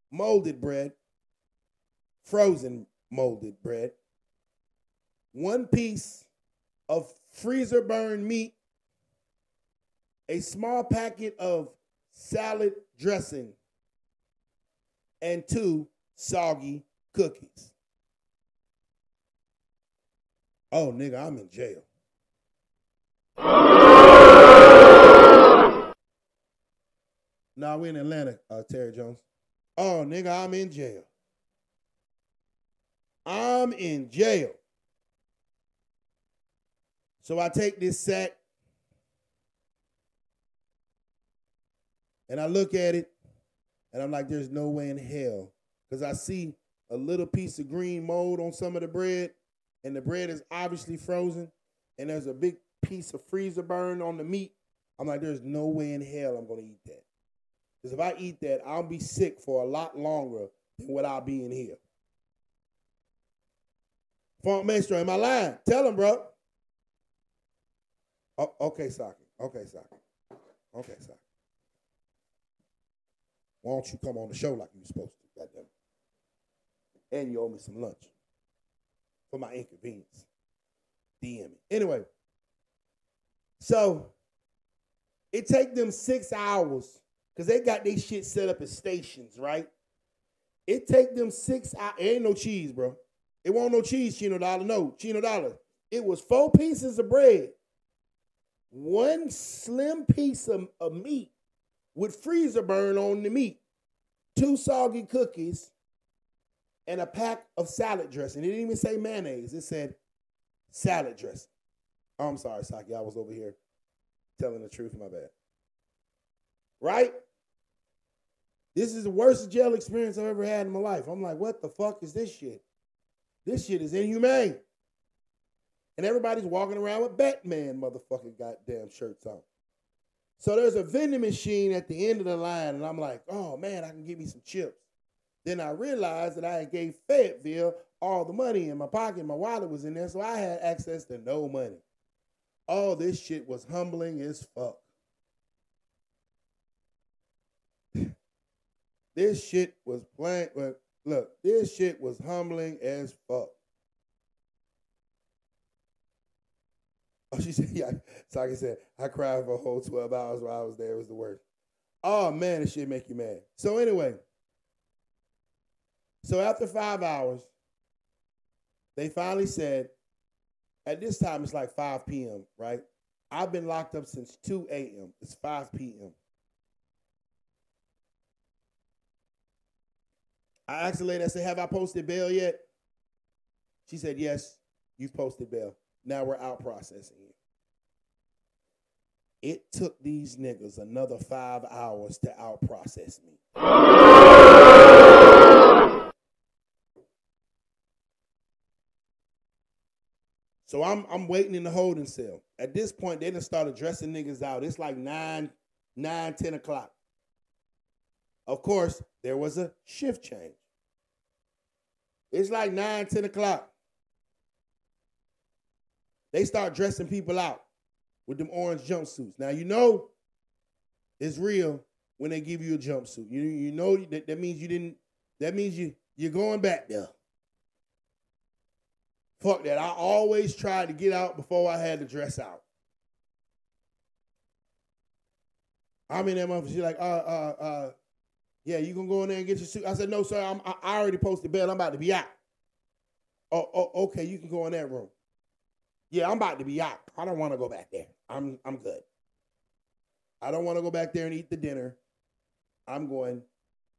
molded bread, frozen molded bread, one piece of freezer burned meat, a small packet of salad dressing, and two soggy cookies. Oh, nigga, I'm in jail. Nah, we in Atlanta, uh, Terry Jones. Oh, nigga, I'm in jail. I'm in jail. So I take this sack and I look at it and I'm like, there's no way in hell because I see a little piece of green mold on some of the bread, and the bread is obviously frozen, and there's a big piece of freezer burn on the meat. I'm like, there's no way in hell I'm gonna eat that. Because if I eat that, I'll be sick for a lot longer than what I'll be in here. Funk Maestro, am I lying? Tell him, bro. Oh, okay, Saki. Okay, Saki. Okay, Saki. Why don't you come on the show like you were supposed to? Goddamn. And you owe me some lunch for my inconvenience. DM me. Anyway, so it take them six hours because they got their shit set up as stations, right? It take them six hours. Ain't no cheese, bro. It won't no cheese, Chino Dollar. No, Chino Dollar. It was four pieces of bread, one slim piece of, of meat with freezer burn on the meat, two soggy cookies, and a pack of salad dressing. It didn't even say mayonnaise. It said salad dressing. Oh, I'm sorry, Saki. I was over here telling the truth. My bad. Right? This is the worst jail experience I've ever had in my life. I'm like, what the fuck is this shit? This shit is inhumane. And everybody's walking around with Batman motherfucking goddamn shirts on. So there's a vending machine at the end of the line, and I'm like, oh man, I can get me some chips. Then I realized that I gave Fayetteville all the money in my pocket. My wallet was in there, so I had access to no money. All this shit was humbling as fuck. <laughs> this shit was plain. Look, this shit was humbling as fuck. <laughs> Oh, she said, yeah. So like I said, I cried for a whole 12 hours while I was there. It was the worst. Oh man, this shit make you mad. So anyway, so after five hours, they finally said, at this time it's like 5 p.m., right? I've been locked up since 2 a.m. It's 5 p.m. I asked the lady, I said, Have I posted bail yet? She said, Yes, you've posted bail. Now we're out processing. It took these niggas another five hours to out process me. So I'm I'm waiting in the holding cell. At this point, they done started dressing niggas out. It's like 9, 9, 10 o'clock. Of course, there was a shift change. It's like 9, 10 o'clock. They start dressing people out with them orange jumpsuits. Now you know it's real when they give you a jumpsuit. You you know that, that means you didn't. That means you you're going back there. Fuck that. I always tried to get out before I had to dress out. I'm in that motherfucker. She's like, uh, uh, uh, yeah, you gonna go in there and get your suit? I said, no, sir. I'm, I already posted bail. I'm about to be out. Oh, oh, okay. You can go in that room. Yeah, I'm about to be out. I don't want to go back there. I'm, I'm good. I don't want to go back there and eat the dinner. I'm going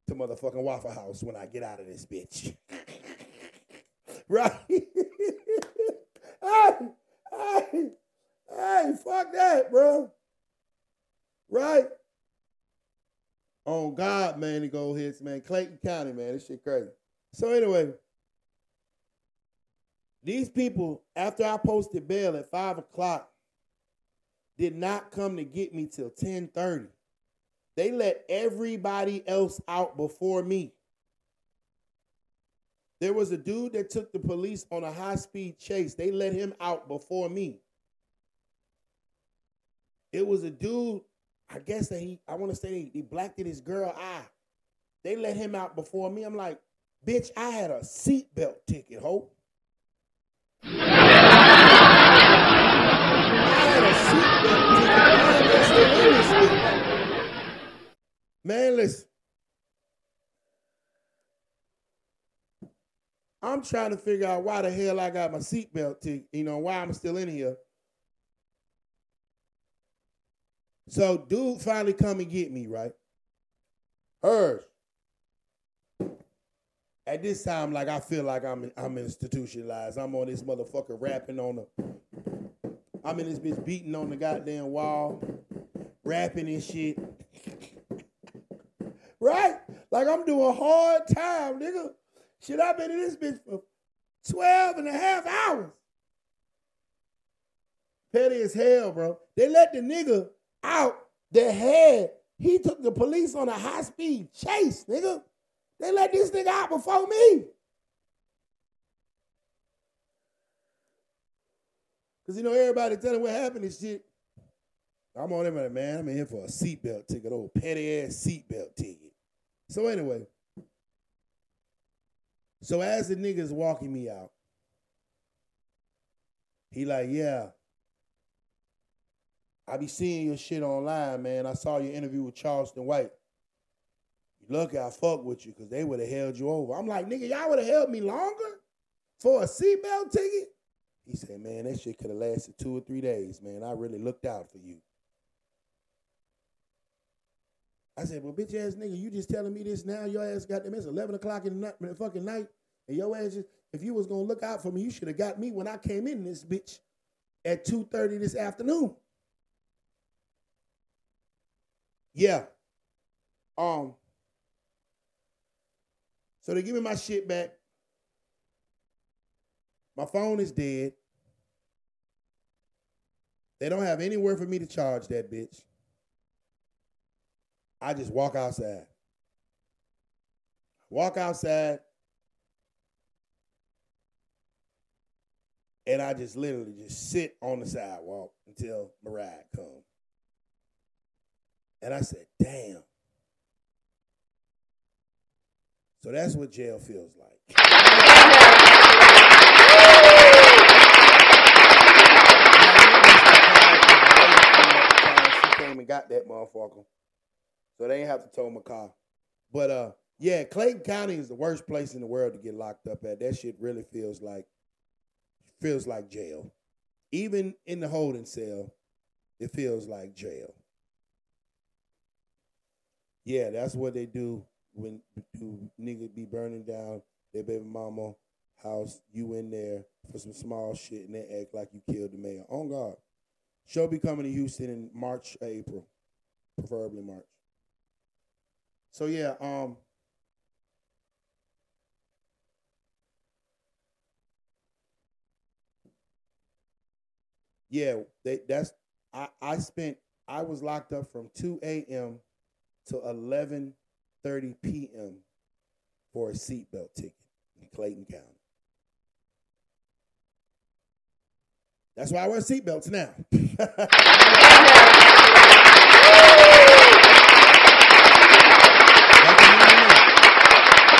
to motherfucking Waffle House when I get out of this bitch. <laughs> right? <laughs> hey, hey, hey, fuck that, bro. Right? On God, man, the go hits, man. Clayton County, man. This shit crazy. So anyway, these people, after I posted bail at five o'clock, did not come to get me till 1030. They let everybody else out before me. There was a dude that took the police on a high speed chase. They let him out before me. It was a dude, I guess that he, I want to say he blacked in his girl eye. They let him out before me. I'm like, bitch, I had a seatbelt ticket, hope. Man, listen. I'm trying to figure out why the hell I got my seatbelt to, you know, why I'm still in here. So dude finally come and get me, right? Hers. At this time, like I feel like I'm I'm institutionalized. I'm on this motherfucker rapping on the I'm in this bitch beating on the goddamn wall, rapping and shit. right? Like I'm doing hard time, nigga. Shit, I've been in this bitch for 12 and a half hours. Petty as hell, bro. They let the nigga out that had, he took the police on a high speed chase, nigga. They let this nigga out before me. Cause you know everybody telling what happened and shit. I'm on there, man. I'm in here for a seatbelt ticket, old petty ass seatbelt ticket. So anyway, so as the nigga's walking me out, he like, yeah. I be seeing your shit online, man. I saw your interview with Charleston White. Lucky I fuck with you because they would have held you over. I'm like, nigga, y'all would have held me longer for a seatbelt ticket? He said, man, that shit could have lasted two or three days, man. I really looked out for you. I said, well, bitch ass nigga, you just telling me this now? Your ass got them. It's 11 o'clock in the, fucking night. And your ass just, if you was gonna look out for me, you should have got me when I came in this bitch at 2.30 this afternoon. Yeah. Um. So they give me my shit back. My phone is dead. They don't have anywhere for me to charge that bitch. I just walk outside. Walk outside. And I just literally just sit on the sidewalk until my ride comes. And I said, damn. So that's what jail feels like. She came and got that motherfucker. So they ain't have to tow my car. But uh yeah, Clayton County is the worst place in the world to get locked up at. That shit really feels like feels like jail. Even in the holding cell, it feels like jail. Yeah, that's what they do when do niggas be burning down their baby mama house. You in there for some small shit and they act like you killed the mayor. On God. Show be coming to Houston in March or April, preferably March. So yeah, um, yeah, they, that's I, I spent I was locked up from 2 a.m. to 11:30 p.m. for a seatbelt ticket in Clayton County. That's why I wear seatbelts now.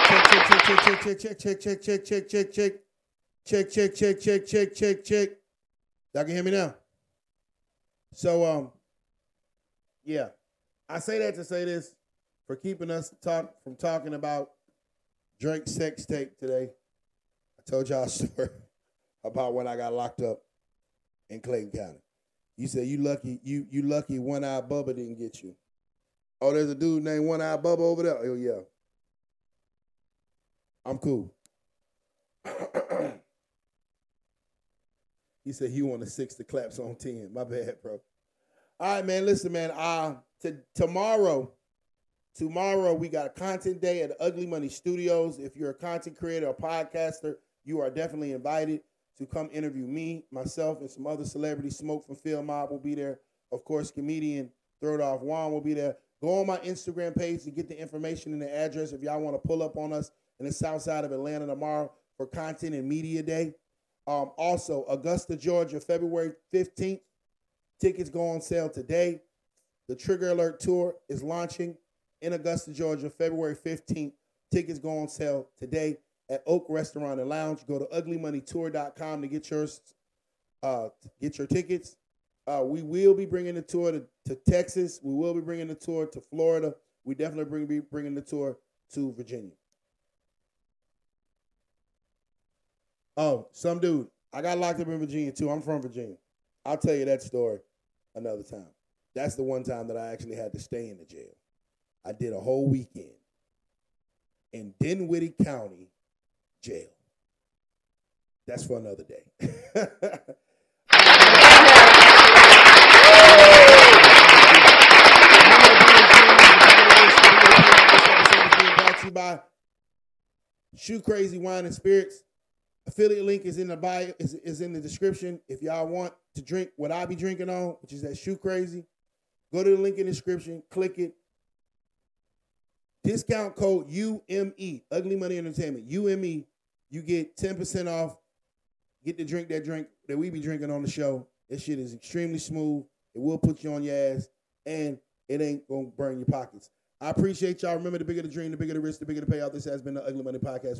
check, check, check, check, check, check, check, check, check, check, check, check, check, check, check, check, check, check, check. Y'all can hear me now. So um, yeah, I say that to say this for keeping us talk from talking about Drake's sex tape today. I told y'all <laughs> a story about when I got locked up in Clayton County. You said you lucky you you lucky one eye Bubba didn't get you. Oh, there's a dude named One Eye Bubba over there. Oh yeah. I'm cool. <clears throat> he said he wanted six to claps on ten. My bad, bro. All right, man. Listen, man. Uh, to, tomorrow, tomorrow we got a content day at Ugly Money Studios. If you're a content creator or podcaster, you are definitely invited to come interview me, myself, and some other celebrities. Smoke from Phil Mob will be there. Of course, comedian Throw It Off Juan will be there. Go on my Instagram page to get the information and the address if y'all want to pull up on us in the south side of Atlanta tomorrow for Content and Media Day. Um, also, Augusta, Georgia, February 15th. Tickets go on sale today. The Trigger Alert Tour is launching in Augusta, Georgia, February 15th. Tickets go on sale today at Oak Restaurant and Lounge. Go to uglymoneytour.com to get yours, uh, get your tickets. Uh, we will be bringing the tour to, to Texas. We will be bringing the tour to Florida. We definitely bring be bringing the tour to Virginia. Oh, some dude. I got locked up in Virginia too. I'm from Virginia. I'll tell you that story another time. That's the one time that I actually had to stay in the jail. I did a whole weekend in Dinwiddie County Jail. That's for another day. by <laughs> Shoe Crazy Wine and Spirits. Affiliate link is in the bio, is, is in the description. If y'all want to drink what I be drinking on, which is that shoe crazy, go to the link in the description, click it. Discount code UME, Ugly Money Entertainment, UME. You get 10% off. Get to drink that drink that we be drinking on the show. This shit is extremely smooth. It will put you on your ass, and it ain't gonna burn your pockets. I appreciate y'all. Remember, the bigger the dream, the bigger the risk, the bigger the payout. This has been the Ugly Money Podcast.